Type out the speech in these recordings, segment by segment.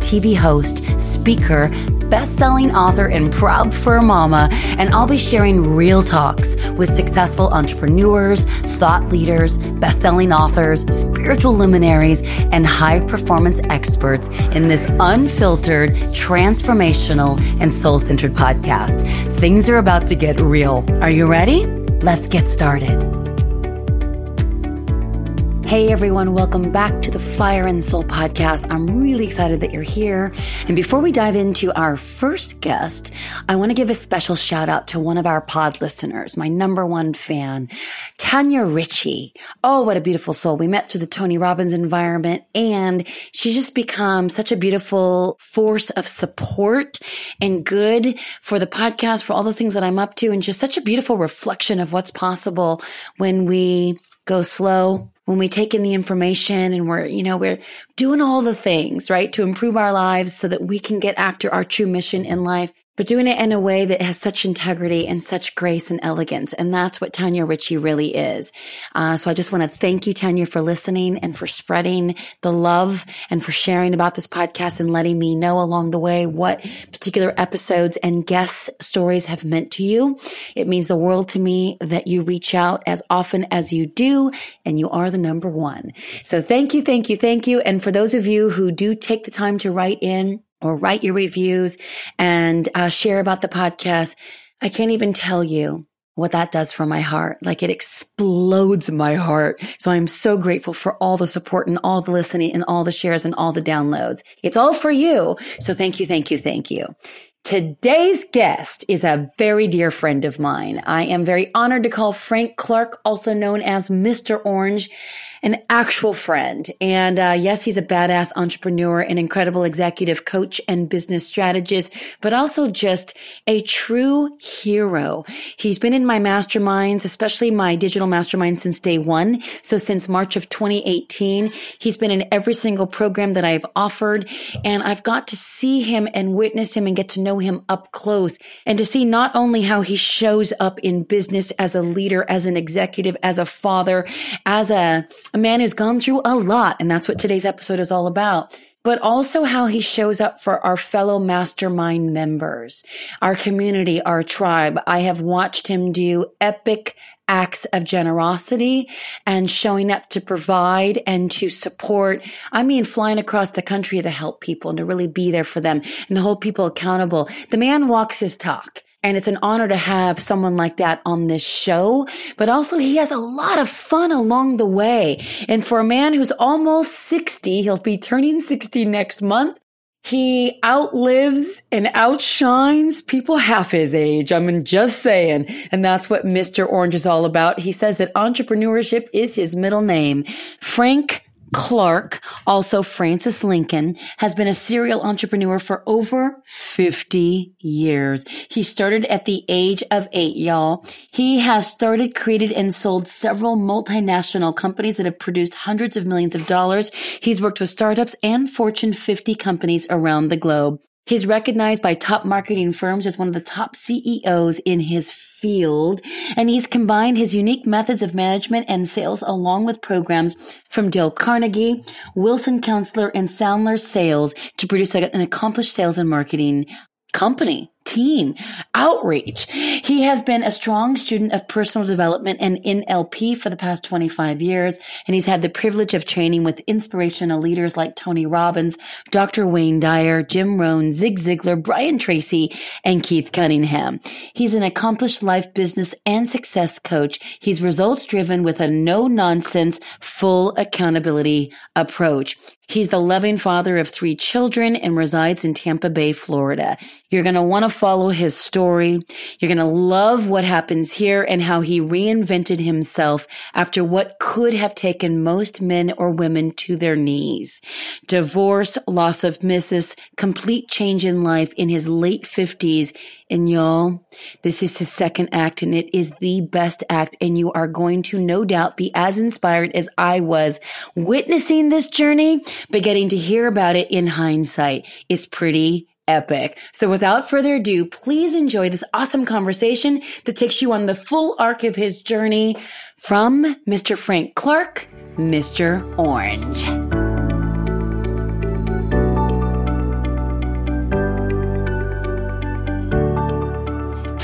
TV host, speaker, best-selling author, and proud fur mama, and I'll be sharing real talks with successful entrepreneurs, thought leaders, best-selling authors, spiritual luminaries, and high-performance experts in this unfiltered, transformational, and soul-centered podcast. Things are about to get real. Are you ready? Let's get started. Hey everyone, welcome back to the Fire and Soul podcast. I'm really excited that you're here. And before we dive into our first guest, I want to give a special shout out to one of our pod listeners, my number one fan, Tanya Ritchie. Oh, what a beautiful soul. We met through the Tony Robbins environment and she's just become such a beautiful force of support and good for the podcast, for all the things that I'm up to and just such a beautiful reflection of what's possible when we go slow, when we take in the information and we're, you know, we're doing all the things, right, to improve our lives so that we can get after our true mission in life but doing it in a way that has such integrity and such grace and elegance. And that's what Tanya Ritchie really is. Uh, so I just want to thank you, Tanya, for listening and for spreading the love and for sharing about this podcast and letting me know along the way what particular episodes and guest stories have meant to you. It means the world to me that you reach out as often as you do, and you are the number one. So thank you, thank you, thank you. And for those of you who do take the time to write in, or write your reviews and uh, share about the podcast. I can't even tell you what that does for my heart. Like it explodes my heart. So I'm so grateful for all the support and all the listening and all the shares and all the downloads. It's all for you. So thank you, thank you, thank you. Today's guest is a very dear friend of mine. I am very honored to call Frank Clark, also known as Mr. Orange an actual friend. And uh, yes, he's a badass entrepreneur, an incredible executive coach and business strategist, but also just a true hero. He's been in my masterminds, especially my digital mastermind since day one. So since March of 2018, he's been in every single program that I've offered. And I've got to see him and witness him and get to know him up close and to see not only how he shows up in business as a leader, as an executive, as a father, as a a man who's gone through a lot. And that's what today's episode is all about but also how he shows up for our fellow mastermind members, our community, our tribe. I have watched him do epic acts of generosity and showing up to provide and to support. I mean, flying across the country to help people and to really be there for them and hold people accountable. The man walks his talk. And it's an honor to have someone like that on this show, but also he has a lot of fun along the way. And for a man who's almost 60, he'll be turning 60 next month. He outlives and outshines people half his age. I'm just saying. And that's what Mr. Orange is all about. He says that entrepreneurship is his middle name. Frank Clark, also Francis Lincoln, has been a serial entrepreneur for over 50 years. He started at the age of eight, y'all. He has started, created, and sold several multinational companies that have produced hundreds of millions of dollars. He's worked with startups and Fortune 50 companies around the globe. He's recognized by top marketing firms as one of the top CEOs in his field, and he's combined his unique methods of management and sales along with programs from Dale Carnegie, Wilson Counselor, and Sandler Sales to produce an accomplished sales and marketing company team outreach. He has been a strong student of personal development and NLP for the past 25 years, and he's had the privilege of training with inspirational leaders like Tony Robbins, Dr. Wayne Dyer, Jim Rohn, Zig Ziglar, Brian Tracy, and Keith Cunningham. He's an accomplished life, business, and success coach. He's results driven with a no nonsense, full accountability approach. He's the loving father of three children and resides in Tampa Bay, Florida. You're going to want to follow his story. You're going to love what happens here and how he reinvented himself after what could have taken most men or women to their knees. Divorce, loss of missus, complete change in life in his late fifties. And y'all, this is his second act and it is the best act. And you are going to no doubt be as inspired as I was witnessing this journey, but getting to hear about it in hindsight. It's pretty epic. So without further ado, please enjoy this awesome conversation that takes you on the full arc of his journey from Mr. Frank Clark, Mr. Orange.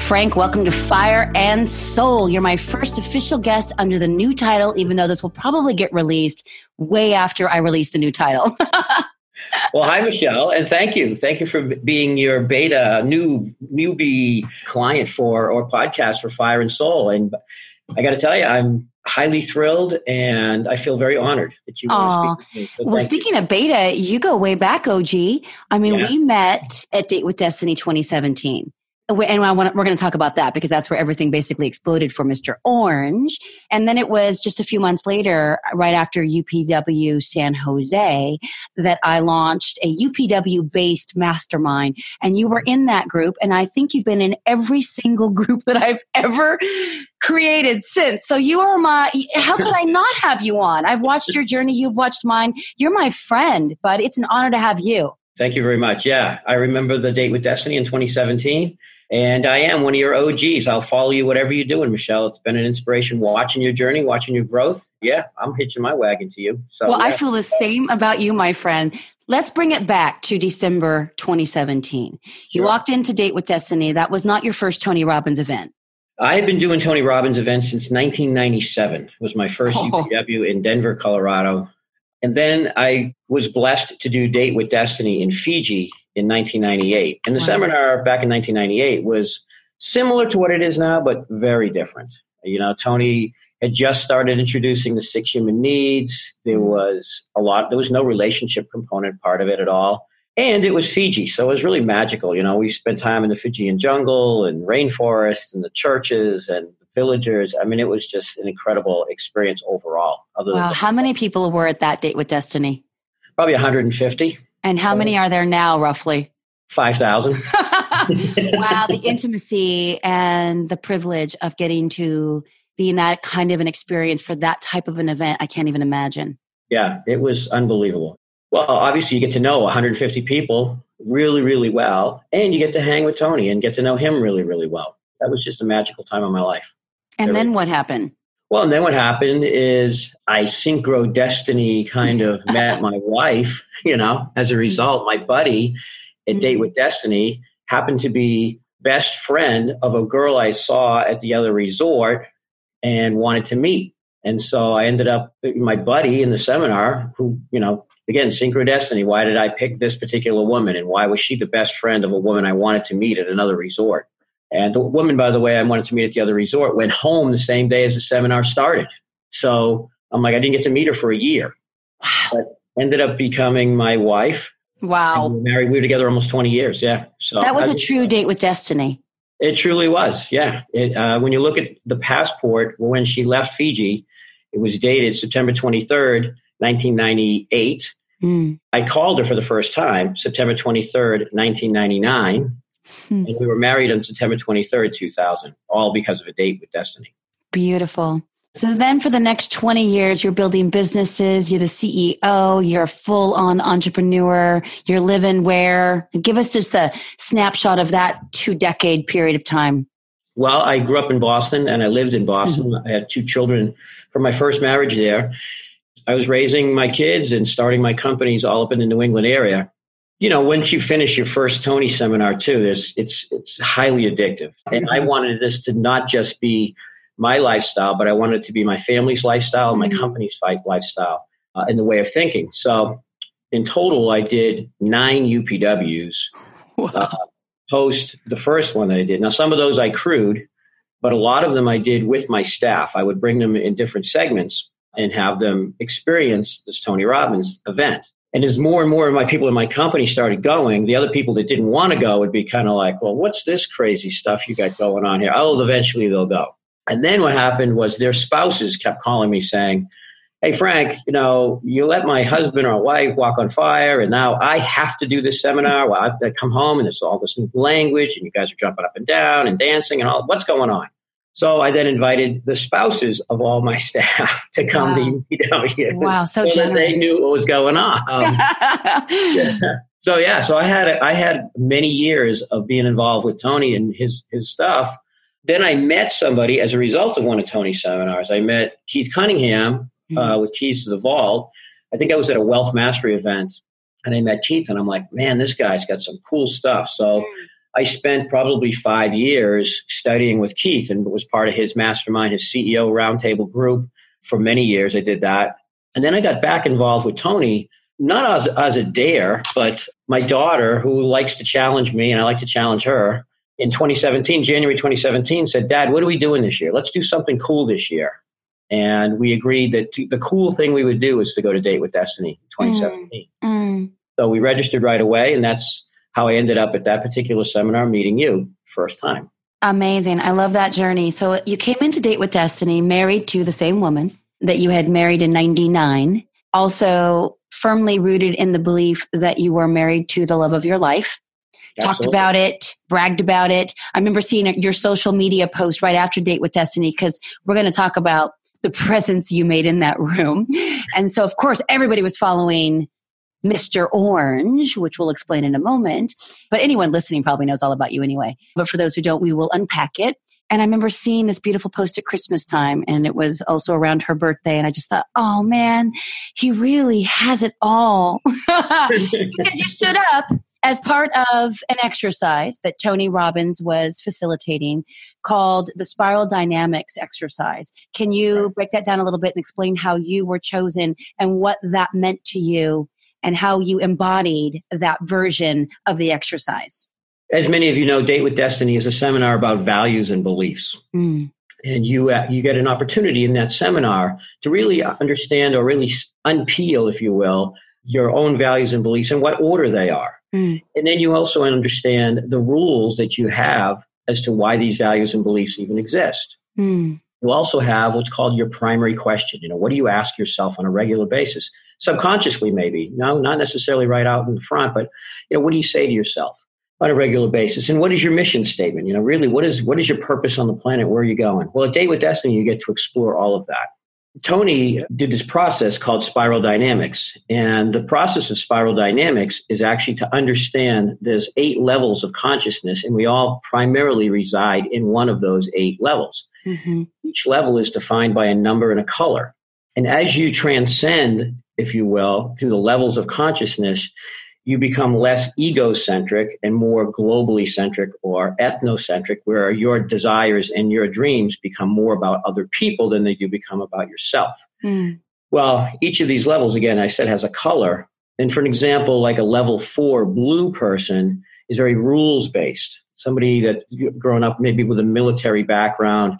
Frank, welcome to Fire and Soul. You're my first official guest under the new title, even though this will probably get released way after I release the new title. well, hi, Michelle, and thank you. Thank you for being your beta new newbie client for or podcast for Fire and Soul. And I got to tell you, I'm highly thrilled and I feel very honored that you want to speak. So well, speaking you. of beta, you go way back, OG. I mean, yeah. we met at Date with Destiny 2017 and I want, we're going to talk about that because that's where everything basically exploded for Mr. Orange. And then it was just a few months later, right after UPW San Jose, that I launched a UPW based mastermind. And you were in that group. And I think you've been in every single group that I've ever created since. So you are my, how could I not have you on? I've watched your journey. You've watched mine. You're my friend, but it's an honor to have you. Thank you very much. Yeah, I remember the date with Destiny in 2017. And I am one of your OGs. I'll follow you whatever you're doing, Michelle. It's been an inspiration watching your journey, watching your growth. Yeah, I'm hitching my wagon to you. So, well, yeah. I feel the same about you, my friend. Let's bring it back to December 2017. You walked into Date with Destiny. That was not your first Tony Robbins event. I had been doing Tony Robbins events since 1997. It was my first oh. UPW in Denver, Colorado. And then I was blessed to do Date with Destiny in Fiji in 1998. And the wow. seminar back in 1998 was similar to what it is now, but very different. You know, Tony had just started introducing the six human needs. There mm-hmm. was a lot, there was no relationship component part of it at all. And it was Fiji, so it was really magical. You know, we spent time in the Fijian jungle and rainforest and the churches and the villagers. I mean, it was just an incredible experience overall. Other wow. How many people were at that date with Destiny? Probably 150. And how many are there now, roughly? 5,000. wow, the intimacy and the privilege of getting to be in that kind of an experience for that type of an event, I can't even imagine. Yeah, it was unbelievable. Well, obviously, you get to know 150 people really, really well, and you get to hang with Tony and get to know him really, really well. That was just a magical time of my life. And there then what happened? Well, and then what happened is I synchro destiny kind of met my wife, you know, as a mm-hmm. result, my buddy at Date mm-hmm. with Destiny happened to be best friend of a girl I saw at the other resort and wanted to meet. And so I ended up my buddy in the seminar who, you know, again, synchro destiny. Why did I pick this particular woman and why was she the best friend of a woman I wanted to meet at another resort? And the woman, by the way, I wanted to meet at the other resort, went home the same day as the seminar started. So I'm like, I didn't get to meet her for a year. Wow. But ended up becoming my wife. Wow. We were married. We were together almost 20 years. Yeah. So that was I, a true date with destiny. It truly was. Yeah. It, uh, when you look at the passport, when she left Fiji, it was dated September 23rd, 1998. Mm. I called her for the first time, September 23rd, 1999. Hmm. And we were married on September 23rd, 2000, all because of a date with Destiny. Beautiful. So then for the next 20 years, you're building businesses, you're the CEO, you're a full on entrepreneur, you're living where? Give us just a snapshot of that two decade period of time. Well, I grew up in Boston and I lived in Boston. I had two children from my first marriage there. I was raising my kids and starting my companies all up in the New England area you know, once you finish your first Tony seminar too, there's it's it's highly addictive. And I wanted this to not just be my lifestyle, but I wanted it to be my family's lifestyle, my mm-hmm. company's lifestyle, uh, and the way of thinking. So, in total, I did nine UPWs. Wow. Uh, post the first one that I did. Now, some of those I crewed, but a lot of them I did with my staff. I would bring them in different segments and have them experience this Tony Robbins event. And as more and more of my people in my company started going, the other people that didn't want to go would be kind of like, well, what's this crazy stuff you got going on here? Oh, eventually they'll go. And then what happened was their spouses kept calling me saying, Hey, Frank, you know, you let my husband or wife walk on fire, and now I have to do this seminar. Well, I, come home and there's all this language, and you guys are jumping up and down and dancing and all. What's going on? So I then invited the spouses of all my staff to come wow. to UW. Wow, so, so they knew what was going on. Um, yeah. So yeah, so I had I had many years of being involved with Tony and his his stuff. Then I met somebody as a result of one of Tony's seminars. I met Keith Cunningham uh, mm-hmm. with Keys to the Vault. I think I was at a wealth mastery event, and I met Keith, and I'm like, man, this guy's got some cool stuff. So. Mm I spent probably five years studying with Keith and was part of his mastermind, his CEO roundtable group. For many years, I did that. And then I got back involved with Tony, not as, as a dare, but my daughter, who likes to challenge me and I like to challenge her, in 2017, January 2017, said, Dad, what are we doing this year? Let's do something cool this year. And we agreed that the cool thing we would do is to go to Date with Destiny 2017. Mm, mm. So we registered right away, and that's how I ended up at that particular seminar meeting you first time. Amazing. I love that journey. So you came into Date with Destiny married to the same woman that you had married in 99. Also firmly rooted in the belief that you were married to the love of your life. Absolutely. Talked about it, bragged about it. I remember seeing your social media post right after Date with Destiny because we're going to talk about the presence you made in that room. And so, of course, everybody was following Mr. Orange, which we'll explain in a moment. But anyone listening probably knows all about you anyway. But for those who don't, we will unpack it. And I remember seeing this beautiful post at Christmas time, and it was also around her birthday. And I just thought, oh man, he really has it all. because you stood up as part of an exercise that Tony Robbins was facilitating called the Spiral Dynamics exercise. Can you break that down a little bit and explain how you were chosen and what that meant to you and how you embodied that version of the exercise. As many of you know, Date with Destiny is a seminar about values and beliefs. Mm. And you, uh, you get an opportunity in that seminar to really understand or really unpeel, if you will, your own values and beliefs and what order they are. Mm. And then you also understand the rules that you have as to why these values and beliefs even exist. Mm. You also have what's called your primary question. You know, what do you ask yourself on a regular basis? Subconsciously maybe. No not necessarily right out in the front but you know what do you say to yourself on a regular basis? And what is your mission statement? You know really what is what is your purpose on the planet? Where are you going? Well at date with destiny you get to explore all of that. Tony did this process called spiral dynamics and the process of spiral dynamics is actually to understand there's eight levels of consciousness and we all primarily reside in one of those eight levels. Mm-hmm. each level is defined by a number and a color. And as you transcend if you will, through the levels of consciousness, you become less egocentric and more globally centric or ethnocentric, where your desires and your dreams become more about other people than they do become about yourself. Mm. Well, each of these levels, again, I said has a color. And for an example, like a level four blue person is very rules based. Somebody that grown up maybe with a military background,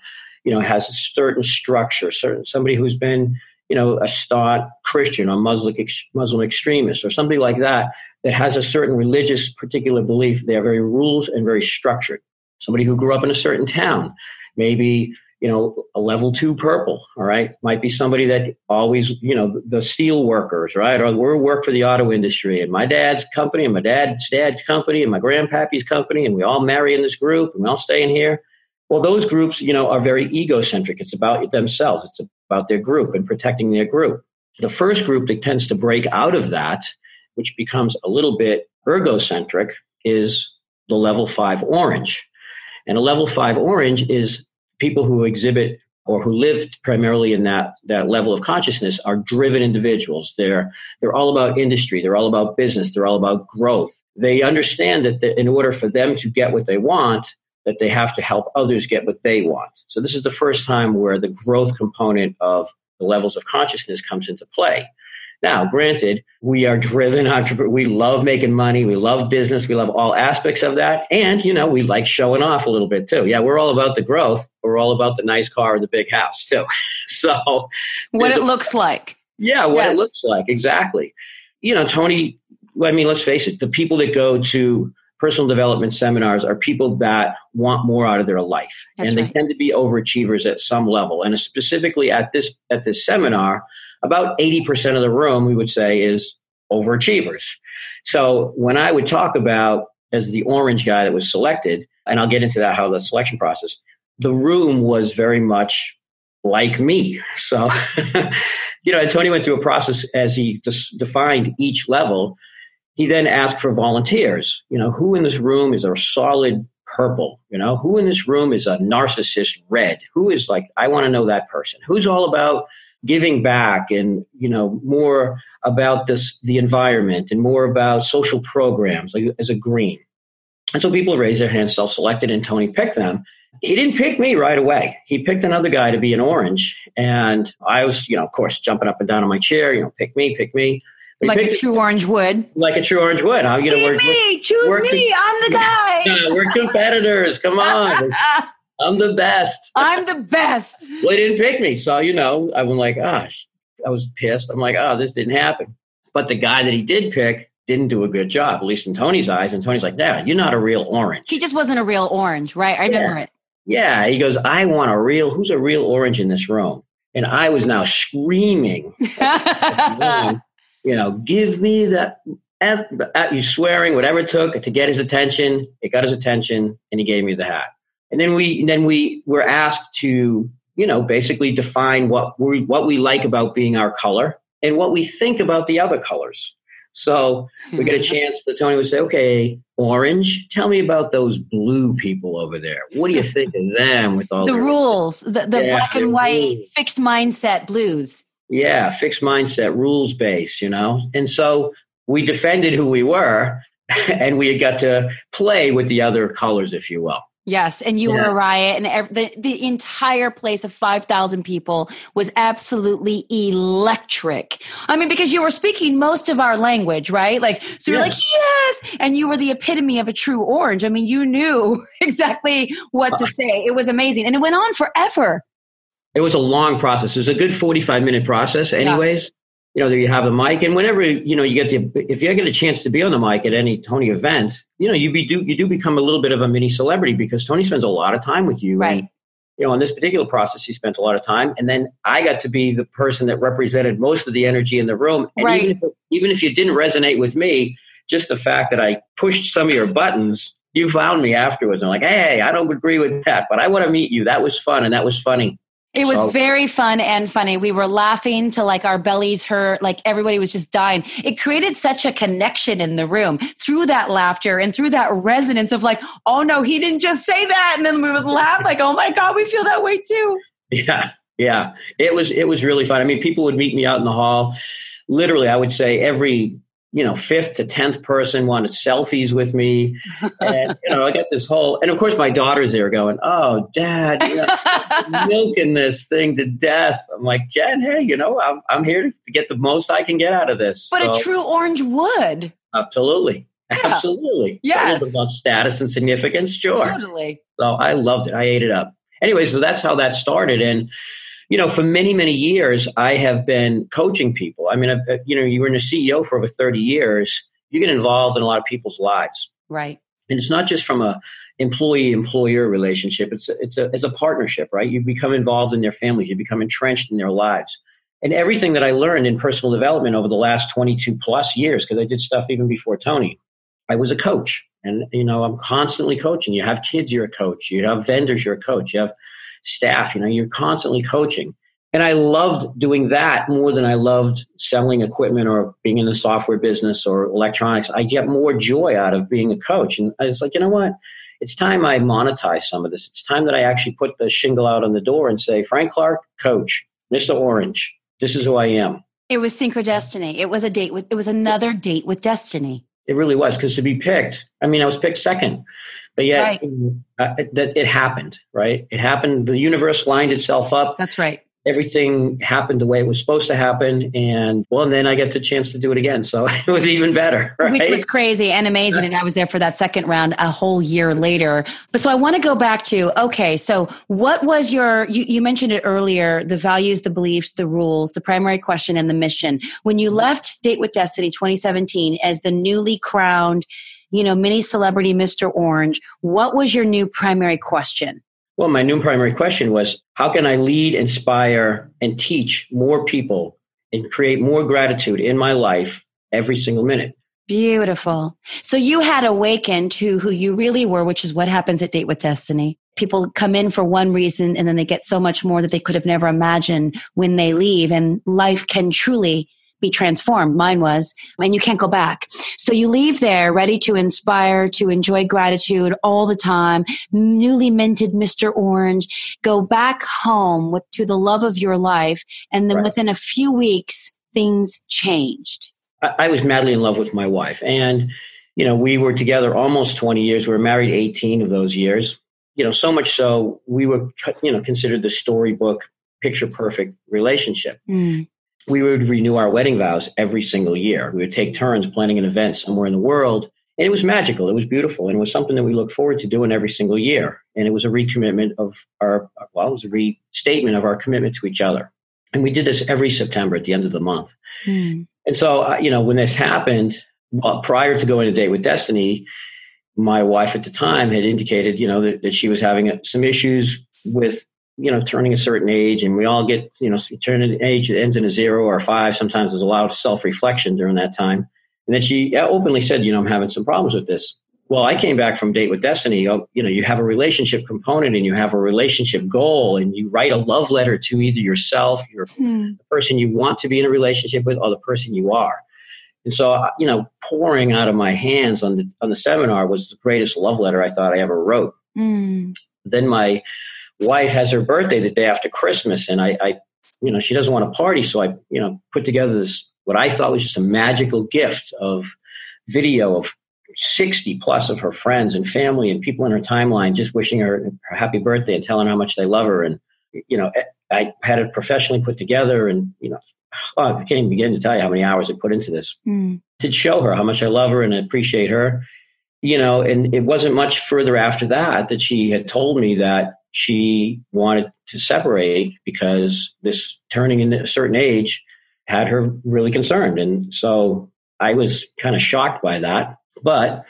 you know, has a certain structure, certain somebody who's been you know, a staunch Christian or Muslim, Muslim extremist or something like that that has a certain religious particular belief. They are very rules and very structured. Somebody who grew up in a certain town, maybe you know a level two purple. All right, might be somebody that always you know the steel workers, right? Or we work for the auto industry, and my dad's company, and my dad's dad's company, and my grandpappy's company, and we all marry in this group, and we all stay in here. Well, those groups, you know, are very egocentric. It's about themselves. It's about their group and protecting their group. The first group that tends to break out of that, which becomes a little bit ergocentric, is the level five orange. And a level five orange is people who exhibit or who live primarily in that, that level of consciousness are driven individuals. They're, they're all about industry. They're all about business. They're all about growth. They understand that in order for them to get what they want, that they have to help others get what they want. So this is the first time where the growth component of the levels of consciousness comes into play. Now, granted, we are driven entrepreneurs. We love making money. We love business. We love all aspects of that. And, you know, we like showing off a little bit too. Yeah, we're all about the growth. We're all about the nice car and the big house too. so, what it a, looks like. Yeah, what yes. it looks like. Exactly you know, Tony, I mean, let's face it, the people that go to personal development seminars are people that want more out of their life. That's and they right. tend to be overachievers at some level. And specifically at this at this seminar, about 80% of the room we would say is overachievers. So when I would talk about as the orange guy that was selected, and I'll get into that how the selection process, the room was very much like me. So, you know, Tony went through a process as he defined each level. He then asked for volunteers. You know, who in this room is a solid purple? You know, who in this room is a narcissist red? Who is like, I want to know that person. Who's all about giving back and, you know, more about this, the environment and more about social programs like as a green. And so people raised their hands, self-selected, and Tony picked them. He didn't pick me right away. He picked another guy to be an orange. And I was, you know, of course, jumping up and down on my chair, you know, pick me, pick me. Like a true orange would. like a true orange would. I'm See gonna work. me, choose work me. I'm the guy. Yeah, we're competitors. Come on. I'm the best. I'm the best. Well, they didn't pick me. So, you know, I was like, ah, gosh, I was pissed. I'm like, oh, this didn't happen. But the guy that he did pick didn't do a good job, at least in Tony's eyes. And Tony's like, yeah, you're not a real orange. He just wasn't a real orange, right? I remember it. Yeah. He goes, I want a real, who's a real orange in this room? And I was now screaming, you know, give me that F, uh, you swearing, whatever it took to get his attention. It got his attention and he gave me the hat. And then we, then we were asked to, you know, basically define what we, what we like about being our color and what we think about the other colors. So we get a chance that Tony would say, okay, orange, tell me about those blue people over there. What do you think of them with all the rules, the, the Yeah, black and white rules. fixed mindset blues. Yeah, fixed mindset, rules based, you know? And so we defended who we were and we got to play with the other colors, if you will. Yes, and you were a riot, and the the entire place of five thousand people was absolutely electric. I mean, because you were speaking most of our language, right? Like, so you're Yeah. like, yes, and you were the epitome of a true orange. I mean, you knew exactly what to say. It was amazing, and it went on forever. It was a long process. It was a good 45 minute process, anyways. You know, there you have the mic, and whenever you know you get the if you get a chance to be on the mic at any Tony event, you know you be do you do become a little bit of a mini celebrity because Tony spends a lot of time with you, Right. And, you know, on this particular process, he spent a lot of time, and then I got to be the person that represented most of the energy in the room. And Right. even if even if you didn't resonate with me, just the fact that I pushed some of your buttons, you found me afterwards. I'm like, hey, I don't agree with that, but I want to meet you. That was fun, and that was funny. It was So- very fun and funny. We were laughing till like our bellies hurt, like everybody was just dying. It created such a connection in the room through that laughter and through that resonance of like, oh no, he didn't just say that. And then we would laugh like, oh my God, we feel that way too. Yeah, yeah. It was it was really fun. I mean, people would meet me out in the hall. Literally, I would say every you know fifth to tenth person wanted selfies with me, and you know I got this whole. And of course, my daughter's there going, "Oh, Dad, you know, milking this thing to death." I'm like, Jen, hey, you know, I'm I'm here to get the most I can get out of this. but So, a true orange would. absolutely, absolutely, Yes. About status and significance, sure. Totally. So I loved it. I ate it up. Anyway, so that's how that started. And, you know, for many, many years, I have been coaching people. I mean, I've, uh, you know, you were in a CEO for over 30 years. You get involved in a lot of people's lives. Right. And it's not just from a employee employer relationship. It's a, it's a, it's a partnership, right? You become involved in their families. You become entrenched in their lives. And everything that I learned in personal development over the last 22 plus years, because I did stuff even before Tony, I was a coach. And, you know, I'm constantly coaching. You have kids, you're a coach. You have vendors, you're a coach. You have staff, you know, you're constantly coaching. And I loved doing that more than I loved selling equipment or being in the software business or electronics. I get more joy out of being a coach. And I was like, you know what? It's time I monetize some of this. It's time that I actually put the shingle out on the door and say, Frank Clark, coach, Mr. Orange, this is who I am. It was synchrodestiny. It was a date with, it was another date with destiny. It really was because to be picked, I mean, I was picked second, but yet Right. uh, it, that it happened, right? It happened. The universe lined itself up. That's right. everything happened the way it was supposed to happen. And well, and then I get the chance to do it again. So it was even better. Right? Which was crazy and amazing. And I was there for that second round a whole year later. But so I want to go back to okay, so what was your, you, you mentioned it earlier the values, the beliefs, the rules, the primary question, and the mission. When you left Date with Destiny 2017 as the newly crowned, you know, mini celebrity Mr. Orange, what was your new primary question? Well, my new primary question was how can I lead, inspire, and teach more people and create more gratitude in my life every single minute? Beautiful. So you had awakened to who you really were, which is what happens at Date with Destiny. People come in for one reason and then they get so much more that they could have never imagined when they leave. And life can truly be transformed. Mine was, and you can't go back. So you leave there ready to inspire, to enjoy gratitude all the time, newly minted Mr. Orange, go back home with, to the love of your life. And then right. within a few weeks, things changed. I, I was madly in love with my wife. And, you know, we were together almost 20 years. We were married 18 of those years. You know, so much so we were, you know, considered the storybook picture perfect relationship. Mm we would renew our wedding vows every single year. We would take turns planning an event somewhere in the world. And it was magical. It was beautiful. And it was something that we look forward to doing every single year. And it was a recommitment of our, well, it was a restatement of our commitment to each other. And we did this every September at the end of the month. Hmm. And so, uh, you know, when this happened, well, prior to going to date with Destiny, my wife at the time had indicated, you know, that, that she was having some issues with you know, turning a certain age, and we all get, you know, turn an age that ends in a zero or a five. Sometimes there's a lot of self reflection during that time. And then she openly said, you know, I'm having some problems with this. Well, I came back from Date with Destiny. You know, you have a relationship component and you have a relationship goal, and you write a love letter to either yourself, your hmm. the person you want to be in a relationship with, or the person you are. And so, uh, you know, pouring out of my hands on the on the seminar was the greatest love letter I thought I ever wrote. Hmm. Then my wife has her birthday the day after Christmas, and I, I, you know, she doesn't want to party, so I, you know, put together this what I thought was just a magical gift of video of 60 plus of her friends and family and people in her timeline just wishing her, her happy birthday and telling her how much they love her. And, you know, I had it professionally put together and, you know, oh, I can't even begin to tell you how many hours I put into this mm. to show her how much I love her and appreciate her. You know, and it wasn't much further after that that she had told me that she wanted to separate because this turning in a certain age had her really concerned. And so I was kind of shocked by that. But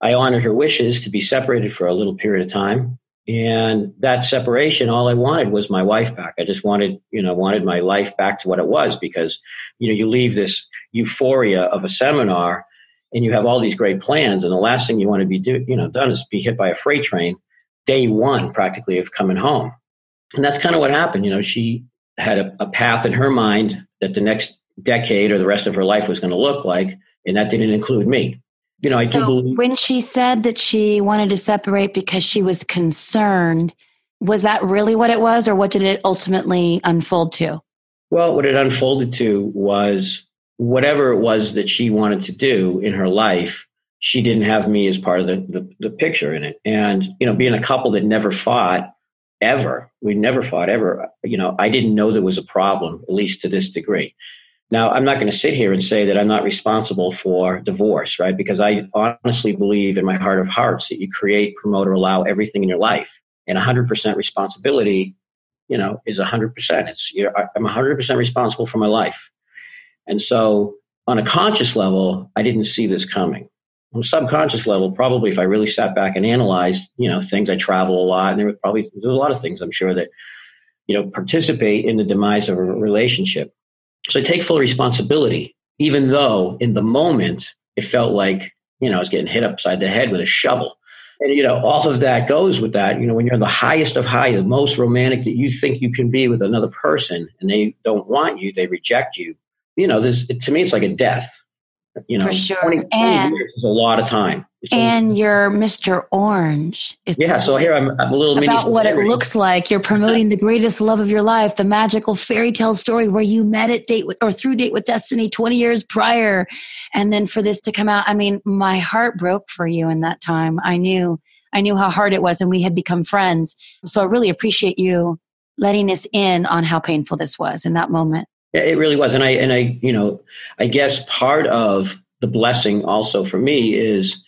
I honored her wishes to be separated for a little period of time. And that separation, all I wanted was my wife back. I just wanted, you know, wanted my life back to what it was because, you know, you leave this euphoria of a seminar and you have all these great plans. And the last thing you want to be do, you know, done is be hit by a freight train day one practically of coming home. And that's kind of what happened. You know, she had a, a path in her mind that the next decade or the rest of her life was going to look like, and that didn't include me. You know, I so do believe. When she said that she wanted to separate because she was concerned, was that really what it was, or what did it ultimately unfold to? Well, what it unfolded to was whatever it was that she wanted to do in her life, she didn't have me as part of the, the, the picture in it. And, you know, being a couple that never fought ever, we never fought ever, you know, I didn't know there was a problem, at least to this degree. Now, I'm not going to sit here and say that I'm not responsible for divorce, right? Because I honestly believe in my heart of hearts that you create, promote, or allow everything in your life. And 100% responsibility, you know, is 100%. It's, I'm 100% responsible for my life. And so on a conscious level, I didn't see this coming on a subconscious level, probably if I really sat back and analyzed, you know, things I travel a lot, and there were probably there's a lot of things I'm sure that, you know, participate in the demise of a relationship. So I take full responsibility, even though in the moment it felt like, you know, I was getting hit upside the head with a shovel. And you know, all of that goes with that. You know, when you're the highest of high, the most romantic that you think you can be with another person, and they don't want you, they reject you. You know, this to me, it's like a death you know, for sure. 20, 20 and is a lot of time. It's and you're Mr. Orange. It's yeah. So here I'm, I'm a little about what it looks like. You're promoting the greatest love of your life, the magical fairy tale story where you met at date with, or through date with destiny 20 years prior, and then for this to come out. I mean, my heart broke for you in that time. I knew, I knew how hard it was, and we had become friends. So I really appreciate you letting us in on how painful this was in that moment. Yeah, it really was. And I, and I, you know, I guess part of the blessing also for me is,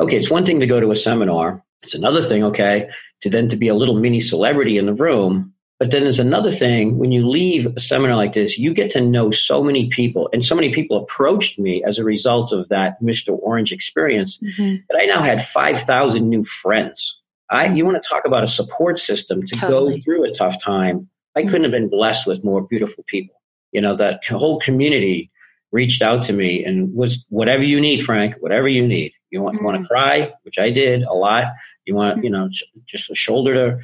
okay, it's one thing to go to a seminar. It's another thing, okay, to then to be a little mini celebrity in the room. But then there's another thing when you leave a seminar like this, you get to know so many people. And so many people approached me as a result of that Mr. Orange experience mm-hmm. that I now had 5,000 new friends. I, you want to talk about a support system to totally. go through a tough time. I couldn't have been blessed with more beautiful people. You know, that whole community reached out to me and was whatever you need, Frank, whatever you need. You want, mm-hmm. want to cry, which I did a lot. You want, mm-hmm. you know, just a shoulder to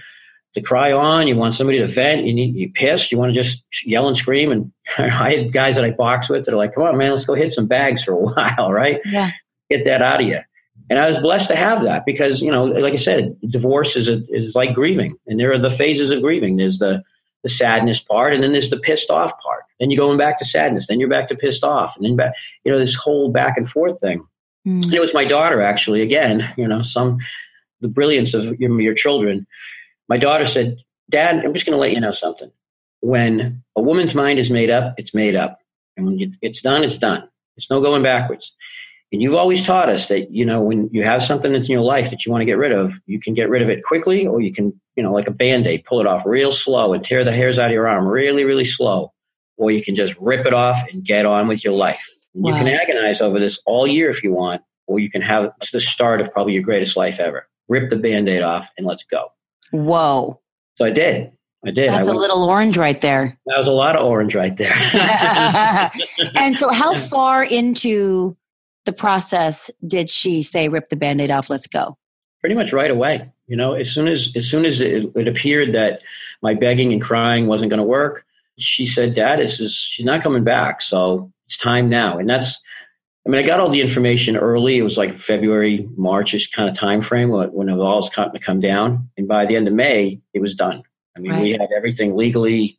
to cry on. You want somebody to vent. You need you pissed. You want to just yell and scream. And I had guys that I box with that are like, "Come on, man, let's go hit some bags for a while, right? Yeah, get that out of you." And I was blessed to have that because you know, like I said, divorce is a, is like grieving, and there are the phases of grieving. There's the the sadness part, and then there's the pissed off part. Then you're going back to sadness. Then you're back to pissed off, and then back. You know, this whole back and forth thing. Mm. And it was my daughter actually. Again, you know, some the brilliance of your, your children my daughter said, Dad, I'm just going to let you know something. When a woman's mind is made up, it's made up. And when it's done, it's done. There's no going backwards. And you've always taught us that, you know, when you have something that's in your life that you want to get rid of, you can get rid of it quickly or you can, you know, like a band aid, pull it off real slow and tear the hairs out of your arm really, really slow. Or you can just rip it off and get on with your life. Wow. You can agonize over this all year if you want, or you can have it's the start of probably your greatest life ever. Rip the band aid off and let's go. Whoa. So I did. I did. That's I a little orange right there. That was a lot of orange right there. and so, how far into the process did she say, "Rip the band-aid off, let's go"? Pretty much right away. You know, as soon as as soon as it, it appeared that my begging and crying wasn't going to work, she said, "Dad, this is she's not coming back, so it's time now." And that's I mean, I got all the information early. It was like February, Marchish kind of time frame when it was all starting to come down. And by the end of May, it was done. I mean, right. we had everything legally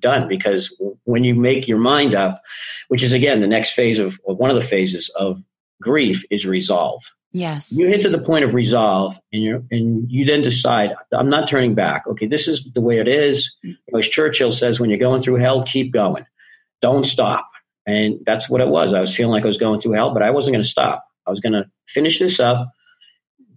done because when you make your mind up, which is again the next phase of one of the phases of grief is resolve. Yes. You hit to the point of resolve and you and you then decide, I'm not turning back. Okay, this is the way it is. As Churchill says, when you're going through hell, keep going. Don't stop. And that's what it was. I was feeling like I was going through hell, but I wasn't going to stop. I was going to finish this up,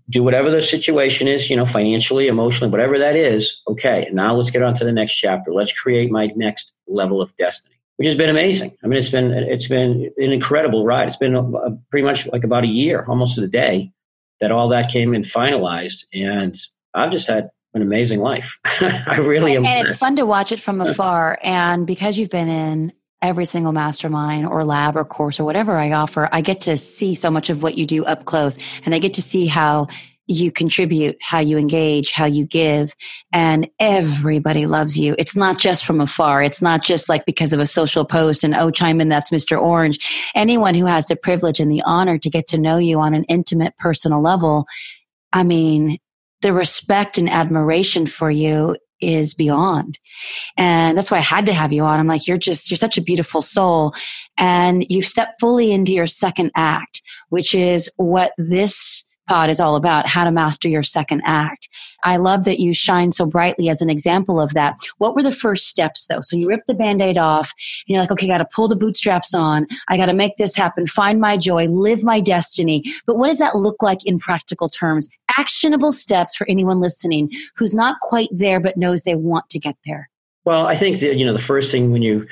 do whatever the situation is, you know, financially, emotionally, whatever that is. Okay, now let's get on to the next chapter. Let's create my next level of destiny, which has been amazing. I mean, it's been it's been an incredible ride. It's been a, a, pretty much like about a year, almost to the day, that all that came and finalized, and I've just had an amazing life. I really am. And it's fun to watch it from afar. And because you've been in every single mastermind or lab or course or whatever I offer, I get to see so much of what you do up close and I get to see how you contribute, how you engage, how you give, and everybody loves you. It's not just from afar. It's not just like because of a social post and, oh, chime in, that's Mr. Orange. Anyone who has the privilege and the honor to get to know you on an intimate personal level, I mean, the respect and admiration for you is beyond. And that's why I had to have you on. I'm like, you're just, you're such a beautiful soul. And you've stepped fully into your second act, which is what this pod is all about how to master your second act. I love that you shine so brightly as an example of that. What were the first steps though? So you rip the band aid off. you're like, okay, I got to pull the bootstraps on. I got to make this happen, find my joy, live my destiny. But what does that look like in practical terms? Actionable steps for anyone listening who's not quite there but knows they want to get there. Well, I think that, you know the first thing when you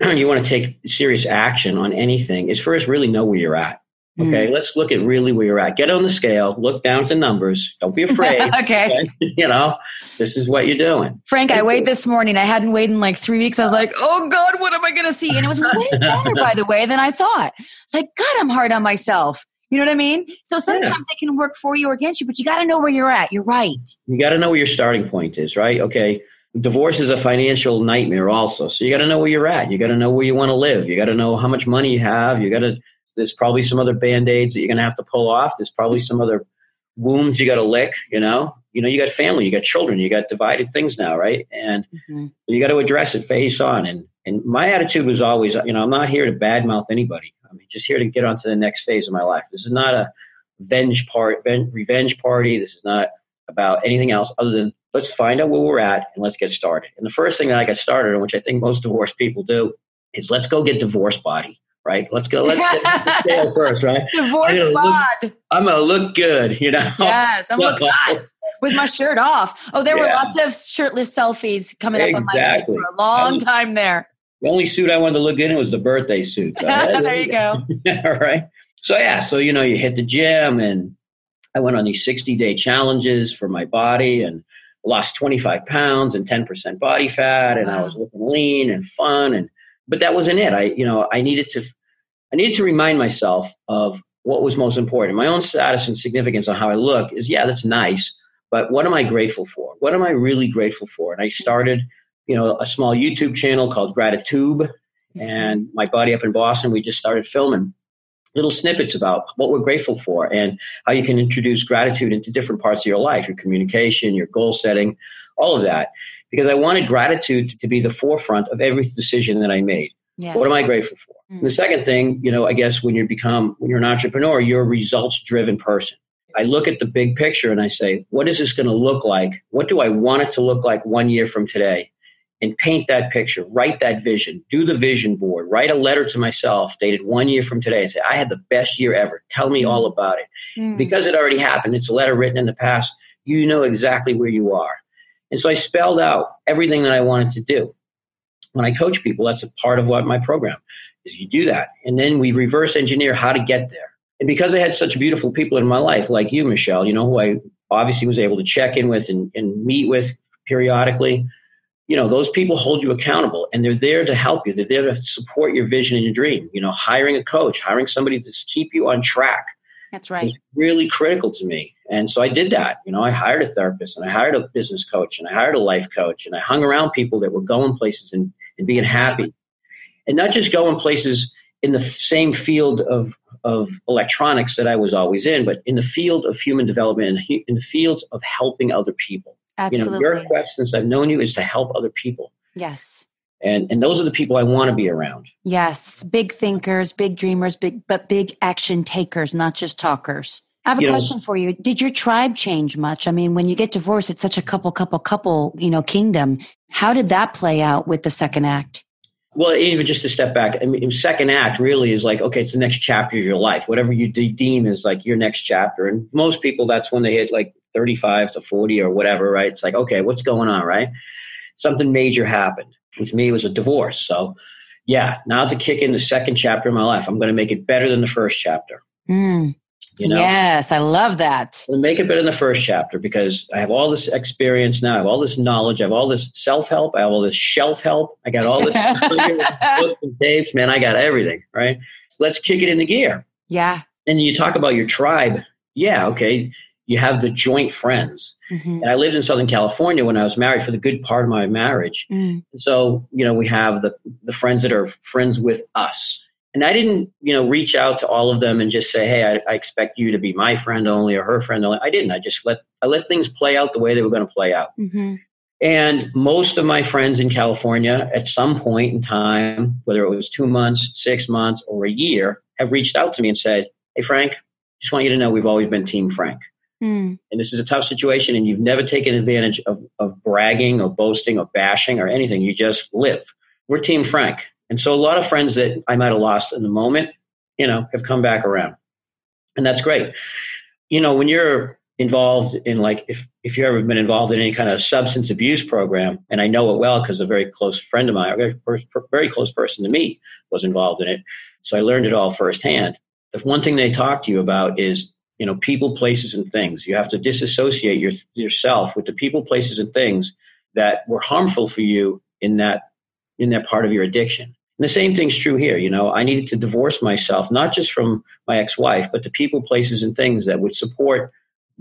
you want to take serious action on anything is first really know where you're at. Okay, mm. let's look at really where you're at. Get on the scale, look down to numbers. Don't be afraid. okay. You know, this is what you're doing. Frank, I weighed this morning. I hadn't weighed in like three weeks. I was like, oh God, what am I going to see? And it was way better, by the way, than I thought. It's like, God, I'm hard on myself. You know what I mean? So sometimes yeah. they can work for you or against you, but you got to know where you're at. You're right. You got to know where your starting point is, right? Okay. Divorce is a financial nightmare also. So you got to know where you're at. You got to know where you want to live. You got to know how much money you have. You got to there's probably some other band-aids that you're going to have to pull off. There's probably some other wounds you got to lick, you know? You know, you got family, you got children, you got divided things now, right? And mm-hmm. you got to address it face on. And and my attitude was always, you know, I'm not here to badmouth anybody. I'm just here to get on to the next phase of my life. This is not a venge part, revenge party. This is not about anything else other than let's find out where we're at and let's get started. And the first thing that I got started on, which I think most divorced people do, is let's go get divorce body. Right, let's go. Let's get the first, right? Divorce I'm bod. Look, I'm gonna look good, you know. Yes, I'm looking hot with my shirt off. Oh, there yeah. were lots of shirtless selfies coming exactly. up on my feed for a long was, time there. The only suit I wanted to look good in was the birthday suit. So there you go. All right. So yeah, so you know, you hit the gym, and I went on these 60 day challenges for my body, and lost 25 pounds and 10% body fat, and wow. I was looking lean and fun, and but that wasn't it. I you know I needed to I needed to remind myself of what was most important. My own status and significance on how I look is yeah, that's nice, but what am I grateful for? What am I really grateful for? And I started, you know, a small YouTube channel called Gratitude, and mm-hmm. my buddy up in Boston, we just started filming little snippets about what we're grateful for and how you can introduce gratitude into different parts of your life, your communication, your goal setting, all of that. Because I wanted gratitude to be the forefront of every decision that I made. Yes. What am I grateful for? Mm-hmm. The second thing, you know, I guess when you become when you're an entrepreneur, you're a results driven person. I look at the big picture and I say, what is this going to look like? What do I want it to look like one year from today? And paint that picture, write that vision, do the vision board, write a letter to myself dated one year from today and say, I had the best year ever. Tell me all about it. Mm. Because it already happened, it's a letter written in the past, you know exactly where you are. And so I spelled out everything that I wanted to do. When I coach people, that's a part of what my program is you do that. And then we reverse engineer how to get there. And because I had such beautiful people in my life, like you, Michelle, you know, who I obviously was able to check in with and, and meet with periodically, you know, those people hold you accountable and they're there to help you. They're there to support your vision and your dream. You know, hiring a coach, hiring somebody to keep you on track. That's right. really critical to me. And so I did that. You know, I hired a therapist and I hired a business coach and I hired a life coach and I hung around people that were going places and, and being happy. And not just going places in the same field of of electronics that I was always in, but in the field of human development and in the fields of helping other people. Absolutely. You know, your quest since I've known you is to help other people. Yes. And and those are the people I want to be around. Yes, big thinkers, big dreamers, big but big action takers, not just talkers. I have a you question know, for you. Did your tribe change much? I mean, when you get divorced, it's such a couple, couple, couple, you know, kingdom. How did that play out with the second act? Well, even just to step back, I mean, second act really is like, okay, it's the next chapter of your life. Whatever you de- deem is like your next chapter. And most people, that's when they hit like 35 to 40 or whatever, right? It's like, okay, what's going on, right? Something major happened. To me, it was a divorce. So, yeah, now to kick in the second chapter of my life, I'm going to make it better than the first chapter. Mm. You know? Yes, I love that. make it better in the first chapter because I have all this experience now. I have all this knowledge. I have all this self help. I have all this shelf help. I got all this books and tapes. Man, I got everything. Right. Let's kick it into gear. Yeah. And you talk about your tribe. Yeah. Okay. You have the joint friends. Mm-hmm. And I lived in Southern California when I was married for the good part of my marriage. Mm. So, you know, we have the, the friends that are friends with us and I didn't, you know, reach out to all of them and just say, "Hey, I, I, expect you to be my friend only or her friend only." I didn't. I just let I let things play out the way they were going to play out. Mm-hmm. And most of my friends in California, at some point in time, whether it was two months, six months, or a year, have reached out to me and said, "Hey, Frank, just want you to know we've always been Team Frank." Mm. And this is a tough situation, and you've never taken advantage of, of bragging or boasting or bashing or anything. You just live. We're Team Frank. And so a lot of friends that I might have lost in the moment, you know, have come back around. And that's great. You know, when you're involved in like if if you've ever been involved in any kind of substance abuse program, and I know it well because a very close friend of mine, a very, very close person to me, was involved in it. So I learned it all firsthand. The one thing they talk to you about is you know people, places, and things. You have to disassociate your, yourself with the people, places, and things that were harmful for you in that in that part of your addiction. And the same thing's true here. You know, I needed to divorce myself, not just from my ex wife, but the people, places, and things that would support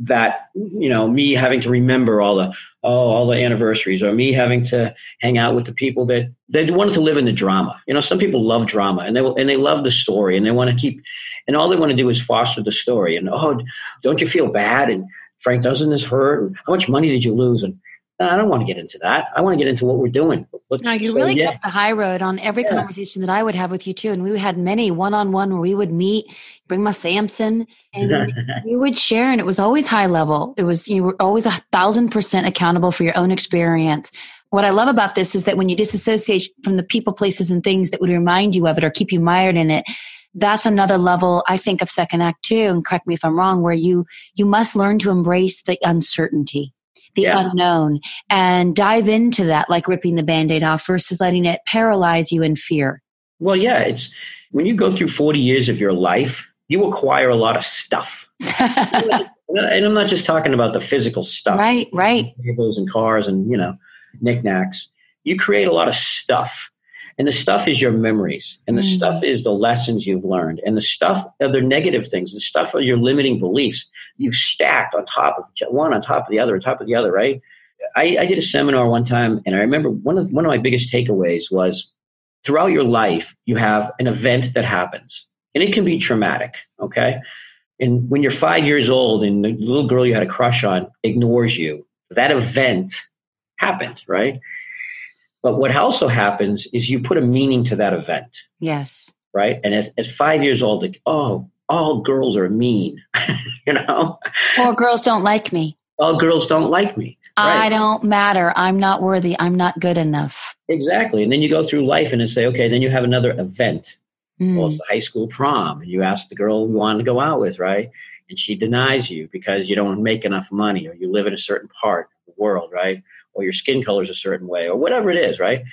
that, you know, me having to remember all the, oh, all the anniversaries or me having to hang out with the people that they wanted to live in the drama. You know, some people love drama and they, will and they love the story and they want to keep, and all they want to do is foster the story. And, oh, don't you feel bad? And Frank, doesn't this hurt? And how much money did you lose? And I don't want to get into that. I want to get into what we're doing. Let's, no, you so, really yeah. kept the high road on every yeah. conversation that I would have with you too. And we had many one on one where we would meet, bring my Samson, and we would share. And it was always high level. It was you were always a thousand percent accountable for your own experience. What I love about this is that when you disassociate from the people, places, and things that would remind you of it or keep you mired in it, that's another level I think of second act too. And correct me if I'm wrong, where you you must learn to embrace the uncertainty the yeah. unknown and dive into that like ripping the band-aid off versus letting it paralyze you in fear. Well yeah it's when you go through 40 years of your life you acquire a lot of stuff. And i'm not just talking about the physical stuff. Right right. Tables and cars and you know knickknacks. You create a lot of stuff and the stuff is your memories. And the mm. stuff is the lessons you've learned. And the stuff are the negative things. The stuff are your limiting beliefs. You've stacked on top of each, one on top of the other, on top of the other, right? I, I did a seminar one time, and I remember one of one of my biggest takeaways was throughout your life, you have an event that happens. And it can be traumatic, okay? And when you're five years old and the little girl you had a crush on ignores you, that event happened, right? But what also happens is you put a meaning to that event. Yes. Right. And at, at five years old, like, oh, all girls are mean, you know? Or girls don't like me. All girls don't like me. Right? I don't matter. I'm not worthy. I'm not good enough. Exactly. And then you go through life and say, okay, then you have another event. Mm. Well, it's the high school prom. And you ask the girl you wanted to go out with, right? And she denies you because you don't make enough money or you live in a certain part of the world, right? Or your skin color is a certain way or whatever it is, right?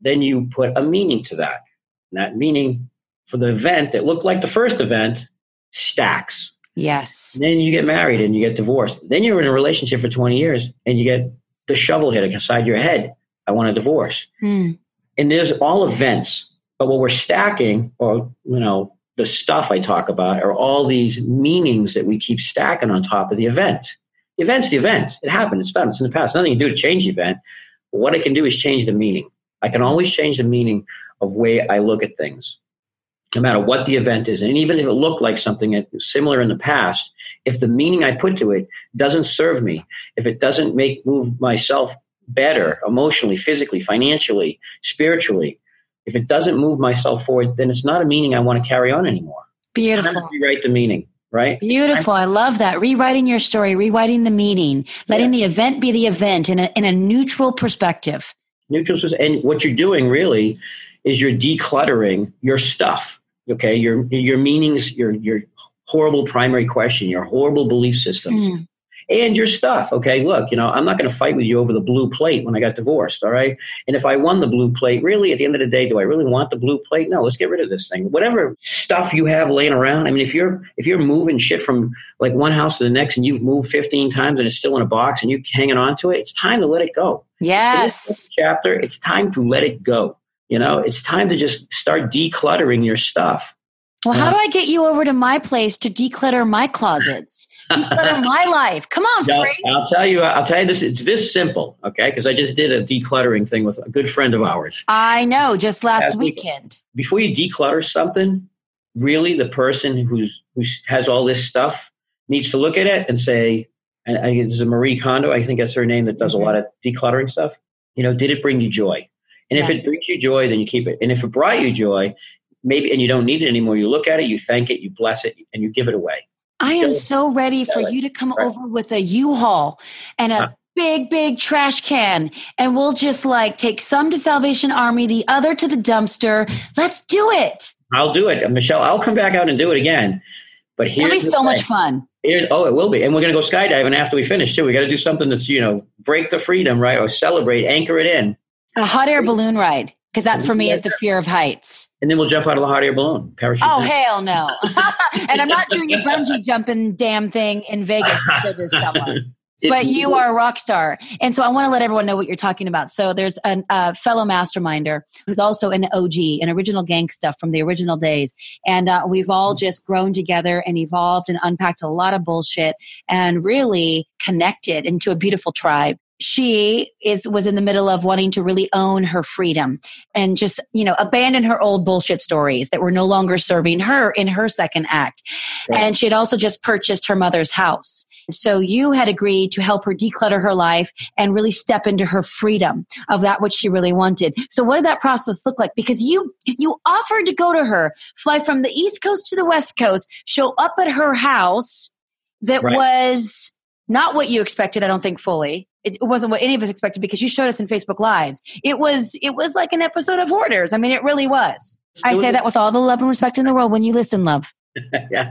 Then you put a meaning to that. And that meaning for the event that looked like the first event stacks. Yes. And then you get married and you get divorced. Then you're in a relationship for 20 years and you get the shovel hit inside your head. I want a divorce. Hmm. And there's all events. But what we're stacking, or, you know, the stuff I talk about are all these meanings that we keep stacking on top of the event. The event's the event. It happened. It's done. It's in the past. Nothing you can do to change the event. But what I can do is change the meaning. I can always change the meaning of way I look at things, no matter what the event is. And even if it looked like something similar in the past, if the meaning I put to it doesn't serve me, if it doesn't make move myself better emotionally, physically, financially, spiritually, if it doesn't move myself forward, then it's not a meaning I want to carry on anymore. Beautiful. rewrite the meaning right? Beautiful. I love that. Rewriting your story, rewriting the meaning, letting yeah. the event be the event in a, in a neutral perspective. Neutral, and what you're doing really is you're decluttering your stuff. Okay, your your meanings, your your horrible primary question, your horrible belief systems. Mm and your stuff. Okay, look, you know, I'm not going to fight with you over the blue plate when I got divorced. All right. And if I won the blue plate, really, at the end of the day, do I really want the blue plate? No, let's get rid of this thing. Whatever stuff you have laying around. I mean, if you're if you're moving shit from like one house to the next and you've moved 15 times and it's still in a box and you're hanging on to it, it's time to let it go. Yes. So chapter, it's time to let it go. You know, it's time to just start decluttering your stuff. Well, how do I get you over to my place to declutter my closets, declutter my life? Come on, Free. I'll tell you. I'll tell you this. It's this simple, okay? Because I just did a decluttering thing with a good friend of ours. I know, just last As weekend. We, before you declutter something, really, the person who's who has all this stuff needs to look at it and say, and I, there's a Marie Kondo, I think that's her name, that does mm-hmm. a lot of decluttering stuff. You know, did it bring you joy? And if yes. it brings you joy, then you keep it. And if it brought you joy, maybe and you don't need it anymore. You look at it you thank it you bless it and you give it away. I am so ready for you to come right. over with a u-haul and a huh. big big trash can and we'll just like take some to salvation army the other to the dumpster. Let's do it. I'll do it. Michelle i'll come back out and do it again. But here's it'll be so much fun. Here's, oh it will be. And we're going to go skydiving after we finish too. We got to do something that's you know break the freedom right or celebrate anchor it in. A hot air balloon ride because that for me is the fear of heights. And then we'll jump out of the hot air balloon. Parachute. Oh, hell no. and I'm not doing a bungee jumping damn thing in Vegas this summer. But you are a rock star. And so I want to let everyone know what you're talking about. So there's a uh, fellow masterminder who's also an OG, an original gang stuff from the original days. And uh, we've all just grown together and evolved and unpacked a lot of bullshit and really connected into a beautiful tribe she is was in the middle of wanting to really own her freedom and just you know abandon her old bullshit stories that were no longer serving her in her second act right. and she had also just purchased her mother's house So you had agreed to help her declutter her life and really step into her freedom of that which she really wanted. So what did that process look like? Because you, you offered to go to her, fly from the East Coast to the West Coast, show up at her house that right. was not what you expected, I don't think fully. It wasn't what any of us expected because you showed us in Facebook Lives. It was, it was like an episode of Hoarders. I mean, it really was. I say that with all the love and respect in the world when you listen, love. yeah,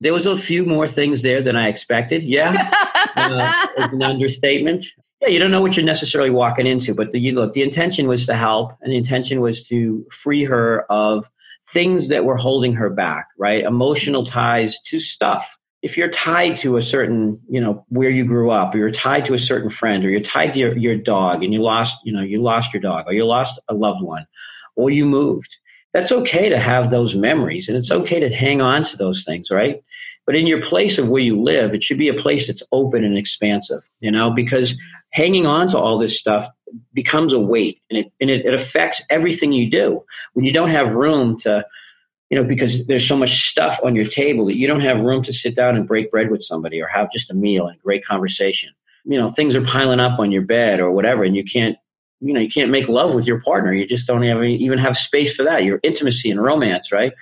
there was a few more things there than I expected. Yeah, uh, an understatement. Yeah, you don't know what you're necessarily walking into, but the you look, the intention was to help, and the intention was to free her of things that were holding her back. Right, emotional ties to stuff. If you're tied to a certain, you know, where you grew up, or you're tied to a certain friend, or you're tied to your, your dog, and you lost, you know, you lost your dog, or you lost a loved one, or you moved that's okay to have those memories and it's okay to hang on to those things, right? But in your place of where you live, it should be a place that's open and expansive, you know, because hanging on to all this stuff becomes a weight and it, and it, it affects everything you do. When you don't have room to, you know, because there's so much stuff on your table that you don't have room to sit down and break bread with somebody or have just a meal and a great conversation. You know, things are piling up on your bed or whatever, and you can't you know you can't make love with your partner. You just don't have, even have space for that. Your intimacy and romance right?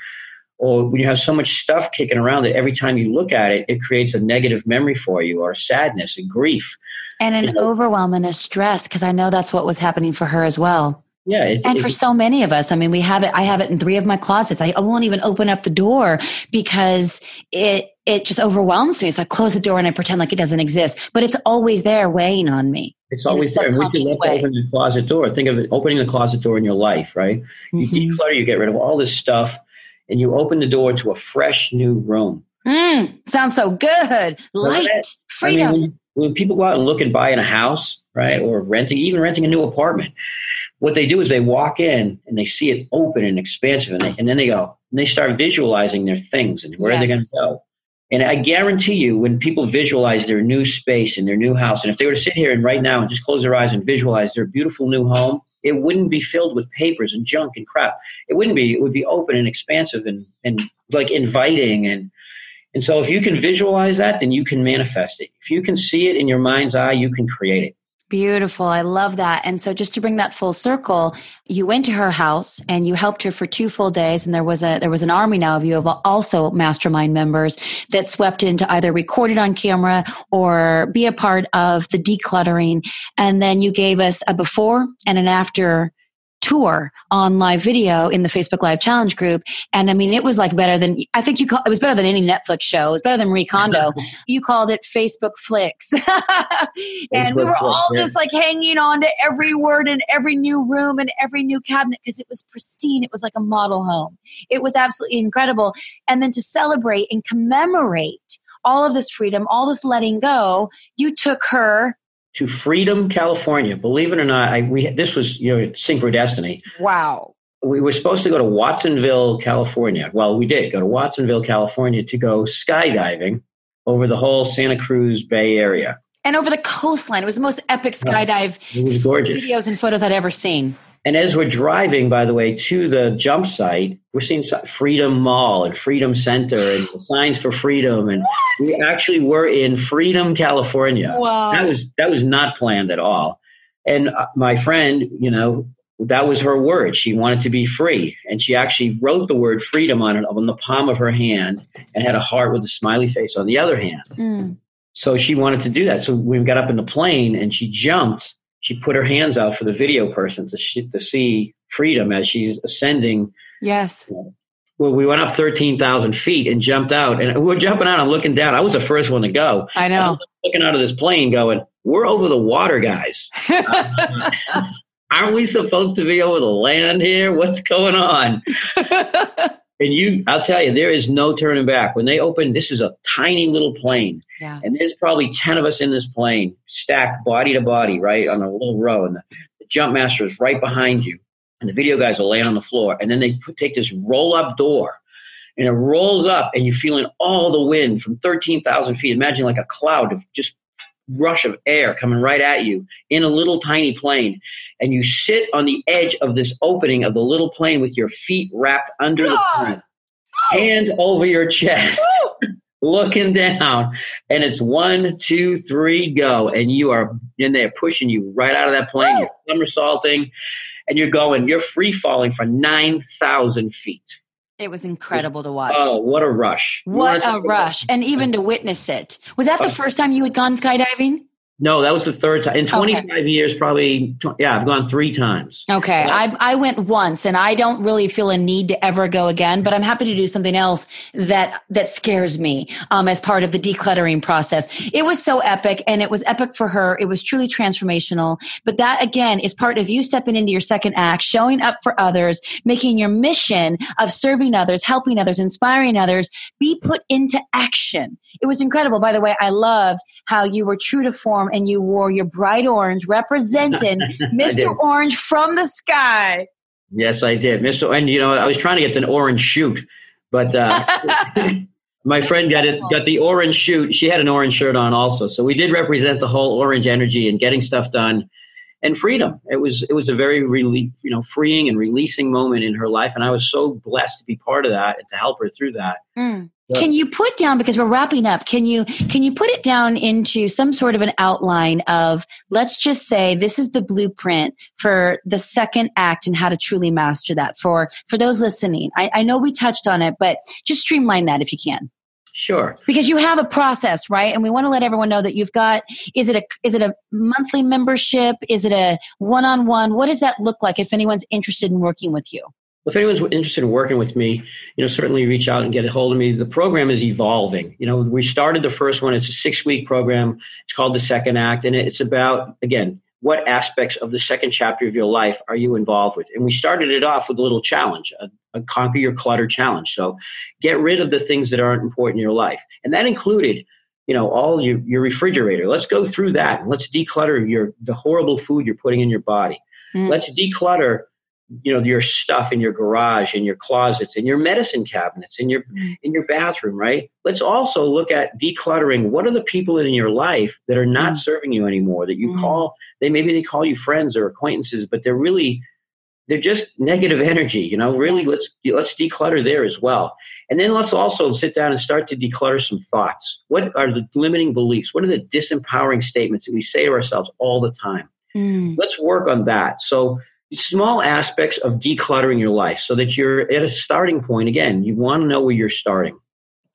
Or when you have so much stuff kicking around that every time you look at it it creates a negative memory for you or sadness and grief. And an you know? overwhelm and a stress because i know that's what was happening for her as well yeah it, and it, for so many of us i mean we have it i have it in three of my closets I, I won't even open up the door because it it just overwhelms me so i close the door and i pretend like it doesn't exist but it's always there weighing on me it's always there. We can open the closet door. Think of it opening the closet door in your life, right? You mm-hmm. declutter, you get rid of all this stuff, and you open the door to a fresh new room. Mm, sounds so good. Light, freedom. I mean, when, when, people go out and look and buy in a house, right, or renting, even renting a new apartment, what they do is they walk in and they see it open and expansive, and, they, and then they go and they start visualizing their things and where yes. they're going to go. And I guarantee you, when people visualize their new space and their new house, and if they were to sit here and right now and just close their eyes and visualize their beautiful new home, it wouldn't be filled with papers and junk and crap. It wouldn't be. It would be open and expansive and, and like inviting. And, and so if you can visualize that, then you can manifest it. If you can see it in your mind's eye, you can create it. Beautiful. I love that. And so just to bring that full circle, you went to her house and you helped her for two full days. And there was a, there was an army now of you of also mastermind members that swept in to either record it on camera or be a part of the decluttering. And then you gave us a before and an after tour on live video in the Facebook Live Challenge group. And I mean, it was like better than, I think you call, it was better than any Netflix show. It was better than Marie Kondo. you called it Facebook Flicks. and we were all just like hanging on to every word in every new room and every new cabinet because it was pristine. It was like a model home. It was absolutely incredible. And then to celebrate and commemorate all of this freedom, all this letting go, you took her to Freedom, California. Believe it or not, I, we this was you know sync destiny. Wow. We were supposed to go to Watsonville, California. Well, we did go to Watsonville, California to go skydiving over the whole Santa Cruz Bay Area. And over the coastline. It was the most epic skydive it was gorgeous. videos and photos I'd ever seen. And as we're driving, by the way, to the jump site, we're seeing Freedom Mall and Freedom Center and signs for freedom. And what? we actually were in Freedom, California. Wow. That was that was not planned at all. And uh, my friend, you know, that was her word. She wanted to be free, and she actually wrote the word freedom on it on the palm of her hand, and had a heart with a smiley face on the other hand. Mm. So she wanted to do that. So we got up in the plane, and she jumped she put her hands out for the video person to, sh- to see freedom as she's ascending. Yes. well, we went up 13,000 feet and jumped out. And we are jumping out. I'm looking down. I was the first one to go. I know. looking out of this plane going, we're over the water, guys. Aren't we supposed to be over the land here? What's going on? And you, I'll tell you, there is no turning back. When they open, this is a tiny little plane. Yeah. And there's probably 10 of us in this plane, stacked body to body, right, on a little row. And the, the jump master is right behind you. And the video guys are laying on the floor. And then they put, take this roll up door and it rolls up and you're feeling all the wind from 13,000 feet. Imagine like a cloud of just rush of air coming right at you in a little tiny plane. And you sit on the edge of this opening of the little plane with your feet wrapped under the plane, hand over your chest. looking down, and it's one, two, three, go, and you are in there pushing you right out of that plane. You're somersaulting, and you're going. You're free falling for nine thousand feet. It was incredible to watch. Oh, what a rush! What, what a rush! And even to witness it. Was that the oh. first time you had gone skydiving? No, that was the third time in 25 okay. years. Probably, yeah, I've gone three times. Okay, I I went once, and I don't really feel a need to ever go again. But I'm happy to do something else that that scares me um, as part of the decluttering process. It was so epic, and it was epic for her. It was truly transformational. But that again is part of you stepping into your second act, showing up for others, making your mission of serving others, helping others, inspiring others be put into action. It was incredible. By the way, I loved how you were true to form and you wore your bright orange representing Mr. Orange from the sky. Yes, I did. Mr. And you know, I was trying to get an orange chute, but uh, my friend got it got the orange chute. She had an orange shirt on also. So we did represent the whole orange energy and getting stuff done and freedom. It was it was a very really you know freeing and releasing moment in her life, and I was so blessed to be part of that and to help her through that. Mm. Can you put down because we're wrapping up? Can you can you put it down into some sort of an outline of let's just say this is the blueprint for the second act and how to truly master that for for those listening. I, I know we touched on it, but just streamline that if you can. Sure. Because you have a process, right? And we want to let everyone know that you've got is it a is it a monthly membership? Is it a one-on-one? What does that look like if anyone's interested in working with you? If anyone's interested in working with me, you know, certainly reach out and get a hold of me. The program is evolving. You know, we started the first one. It's a six week program. It's called the Second Act, and it's about again what aspects of the second chapter of your life are you involved with? And we started it off with a little challenge, a, a conquer your clutter challenge. So get rid of the things that aren't important in your life, and that included you know all your, your refrigerator let's go through that let's declutter your the horrible food you're putting in your body mm. let's declutter you know your stuff in your garage in your closets in your medicine cabinets in your in your bathroom right? Let's also look at decluttering. What are the people in your life that are not mm. serving you anymore that you mm. call they maybe they call you friends or acquaintances but they're really they're just negative energy you know? Really let's let's declutter there as well. And then let's also sit down and start to declutter some thoughts. What are the limiting beliefs? What are the disempowering statements that we say to ourselves all the time? Mm. let's work on that. So small aspects of decluttering your life so that you're at a starting point. Again, you want to know where you're starting.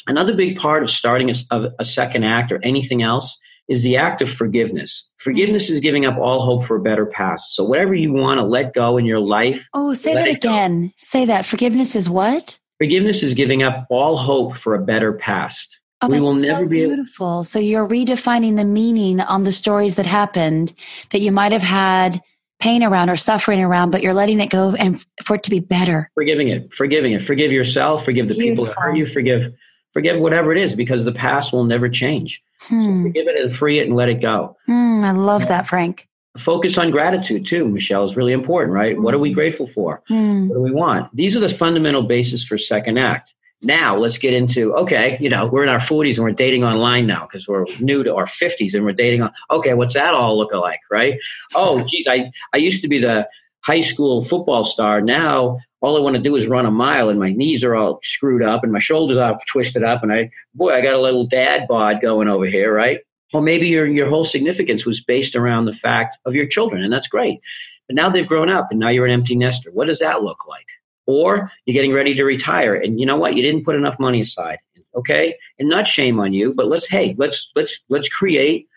Another big part of starting a, a, second act or anything else is the act of forgiveness. Forgiveness is giving up all hope for a better past. So whatever you want to let go in your life. Oh, say that again. Go. Say that. Forgiveness is what? Forgiveness is giving up all hope for a better past. Oh, we will never so be beautiful. so you're redefining the meaning on the stories that happened that you might have had pain around or suffering around, but you're letting it go and for it to be better. Forgiving it, forgiving it, forgive yourself, forgive the Beautiful. people who hurt you, forgive, forgive whatever it is, because the past will never change. Hmm. So forgive it and free it and let it go. Hmm, I love that, Frank. Focus on gratitude too, Michelle, is really important, right? What are we hmm. grateful for? Hmm. What do we want? These are the fundamental basis for second act. Now let's get into okay, you know, we're in our 40s and we're dating online now because we're new to our 50s and we're dating on. Okay, what's that all look like, right? Oh, geez, I I used to be the high school football star. Now all I want to do is run a mile and my knees are all screwed up and my shoulders are twisted up and I boy, I got a little dad bod going over here, right? Well, maybe your your whole significance was based around the fact of your children, and that's great. But now they've grown up and now you're an empty nester. What does that look like? Or you're getting ready to retire. And you know what? You didn't put enough money aside okay? And not shame on you but let's hey let's let's let's create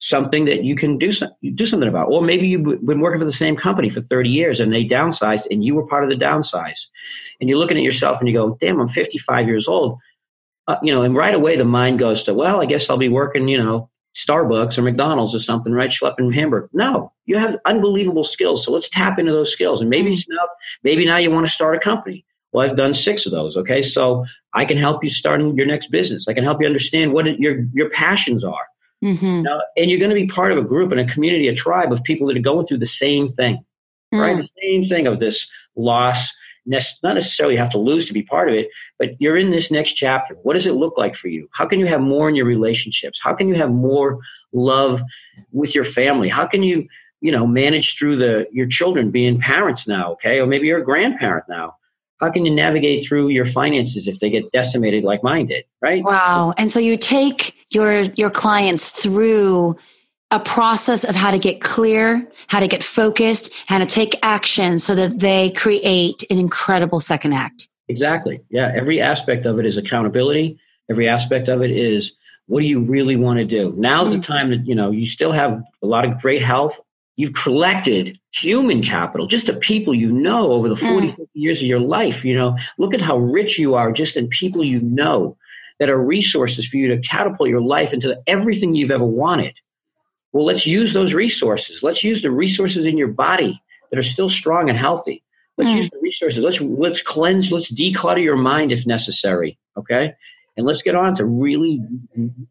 something that you can do some, do something about. Or maybe you've been working for the same company for 30 years and they downsized and you were part of the downsize. And you're looking at yourself and you go damn i'm 55 years old. Uh, you know and right away the mind goes to well i guess i'll be working you know Starbucks or McDonald's or something, right? Schlepping Hamburg. No, you have unbelievable skills. So let's tap into those skills. And maybe mm-hmm. now, maybe now you want to start a company. Well, I've done six of those. Okay, so I can help you starting your next business. I can help you understand what your your passions are. Mm-hmm. Now, and you're going to be part of a group and a community, a tribe of people that are going through the same thing, mm-hmm. right? The same thing of this loss, not necessarily have to lose to be part of it, but you're in this next chapter. What does it look like for you? How can you have more in your relationships? How can you have more love with your family? How can you, you know, manage through the your children being parents now, okay? Or maybe you're a grandparent now. how can you navigate through your finances if they get decimated like mine did right wow and so you take your your clients through a process of how to get clear how to get focused how to take action so that they create an incredible second act exactly yeah every aspect of it is accountability every aspect of it is what do you really want to do now's mm-hmm. the time that you know you still have a lot of great health you've collected human capital, just the people you know over the 40, mm. 50 years of your life. You know, look at how rich you are just in people you know that are resources for you to catapult your life into everything you've ever wanted. Well, let's use those resources. Let's use the resources in your body that are still strong and healthy. Let's mm. use the resources. Let's let's cleanse, let's declutter your mind if necessary. Okay. And let's get on to really,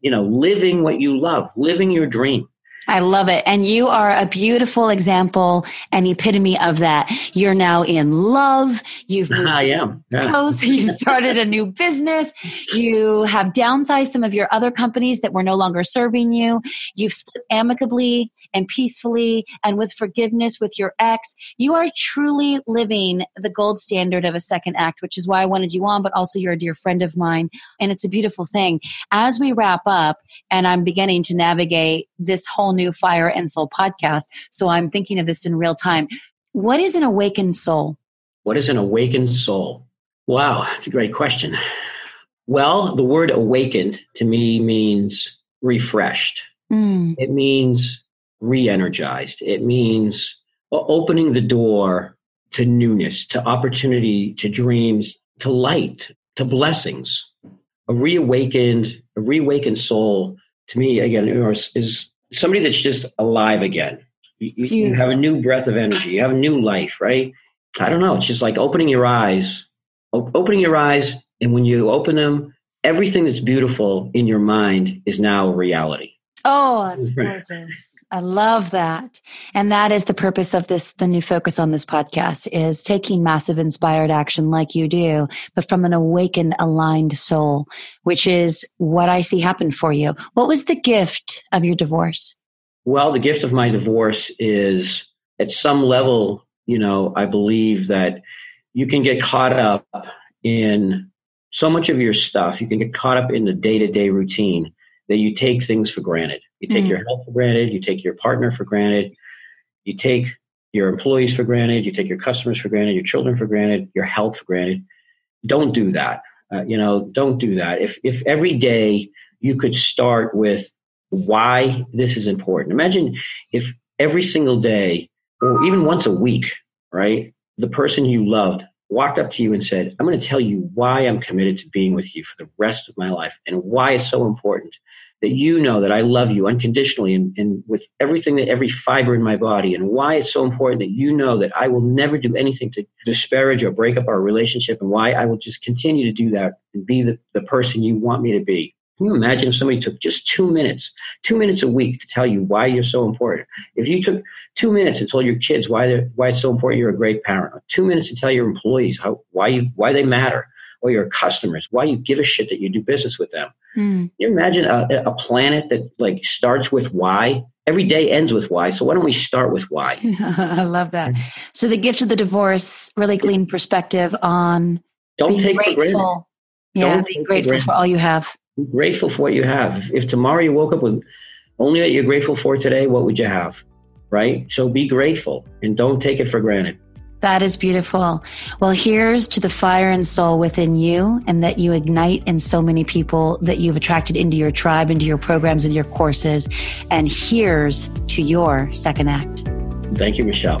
you know, living what you love, living your dream. I love it. And you are a beautiful example and epitome of that. You're now in love. You've moved I am. Yeah. Coast. You started a new business. You have downsized some of your other companies that were no longer serving you. You've split amicably and peacefully and with forgiveness with your ex. You are truly living the gold standard of a second act, which is why I wanted you on, but also you're a dear friend of mine. And it's a beautiful thing. As we wrap up and I'm beginning to navigate this whole new Fire and Soul podcast. So I'm thinking of this in real time. What is an awakened soul? What is an awakened soul? Wow, that's a great question. Well, the word awakened to me means refreshed. Mm. It means re energized. It means opening the door to newness, to opportunity, to dreams, to light, to blessings. A reawakened, a reawakened soul to me, again, is somebody that's just alive again. You, you, have a new breath of energy. You have a new life, right? I don't know. It's just like opening your eyes, opening your eyes, and when you open them, everything that's beautiful in your mind is now reality. Oh, that's gorgeous. I love that. And that is the purpose of this, the new focus on this podcast is taking massive inspired action like you do, but from an awakened, aligned soul, which is what I see happen for you. What was the gift of your divorce? Well, the gift of my divorce is at some level, you know, I believe that you can get caught up in so much of your stuff. You can get caught up in the day to day routine that you take things for granted. You take mm your health for granted. You take your partner for granted. You take your employees for granted. You take your customers for granted. Your children for granted. Your health for granted. Don't do that. Uh, you know, don't do that. If if every day you could start with why this is important. Imagine if every single day, or even once a week, right, the person you loved walked up to you and said, I'm going to tell you why I'm committed to being with you for the rest of my life and why it's so important that you know that I love you unconditionally and, and, with everything that every fiber in my body, and why it's so important that you know that I will never do anything to disparage or break up our relationship, and why I will just continue to do that and be the, the person you want me to be. Can you imagine if somebody took just two minutes, two minutes a week to tell you why you're so important? If you took two minutes to tell your kids why why it's so important you're a great parent, two minutes to tell your employees how why you why they matter, or your customers why you give a shit that you do business with them. Mm. you imagine a, a planet that like starts with why? Every day ends with why. So why don't we start with why? I love that. So the gift of the divorce, really clean perspective on don't being take grateful. Yeah, don't be grateful for all you have. Be grateful for what you have. If tomorrow you woke up with only that you're grateful for today, what would you have? Right? So be grateful and don't take it for granted. That is beautiful. Well, here's to the fire and soul within you and that you ignite in so many people that you've attracted into your tribe, into your programs, and your courses. And here's to your second act. Thank you, Michelle.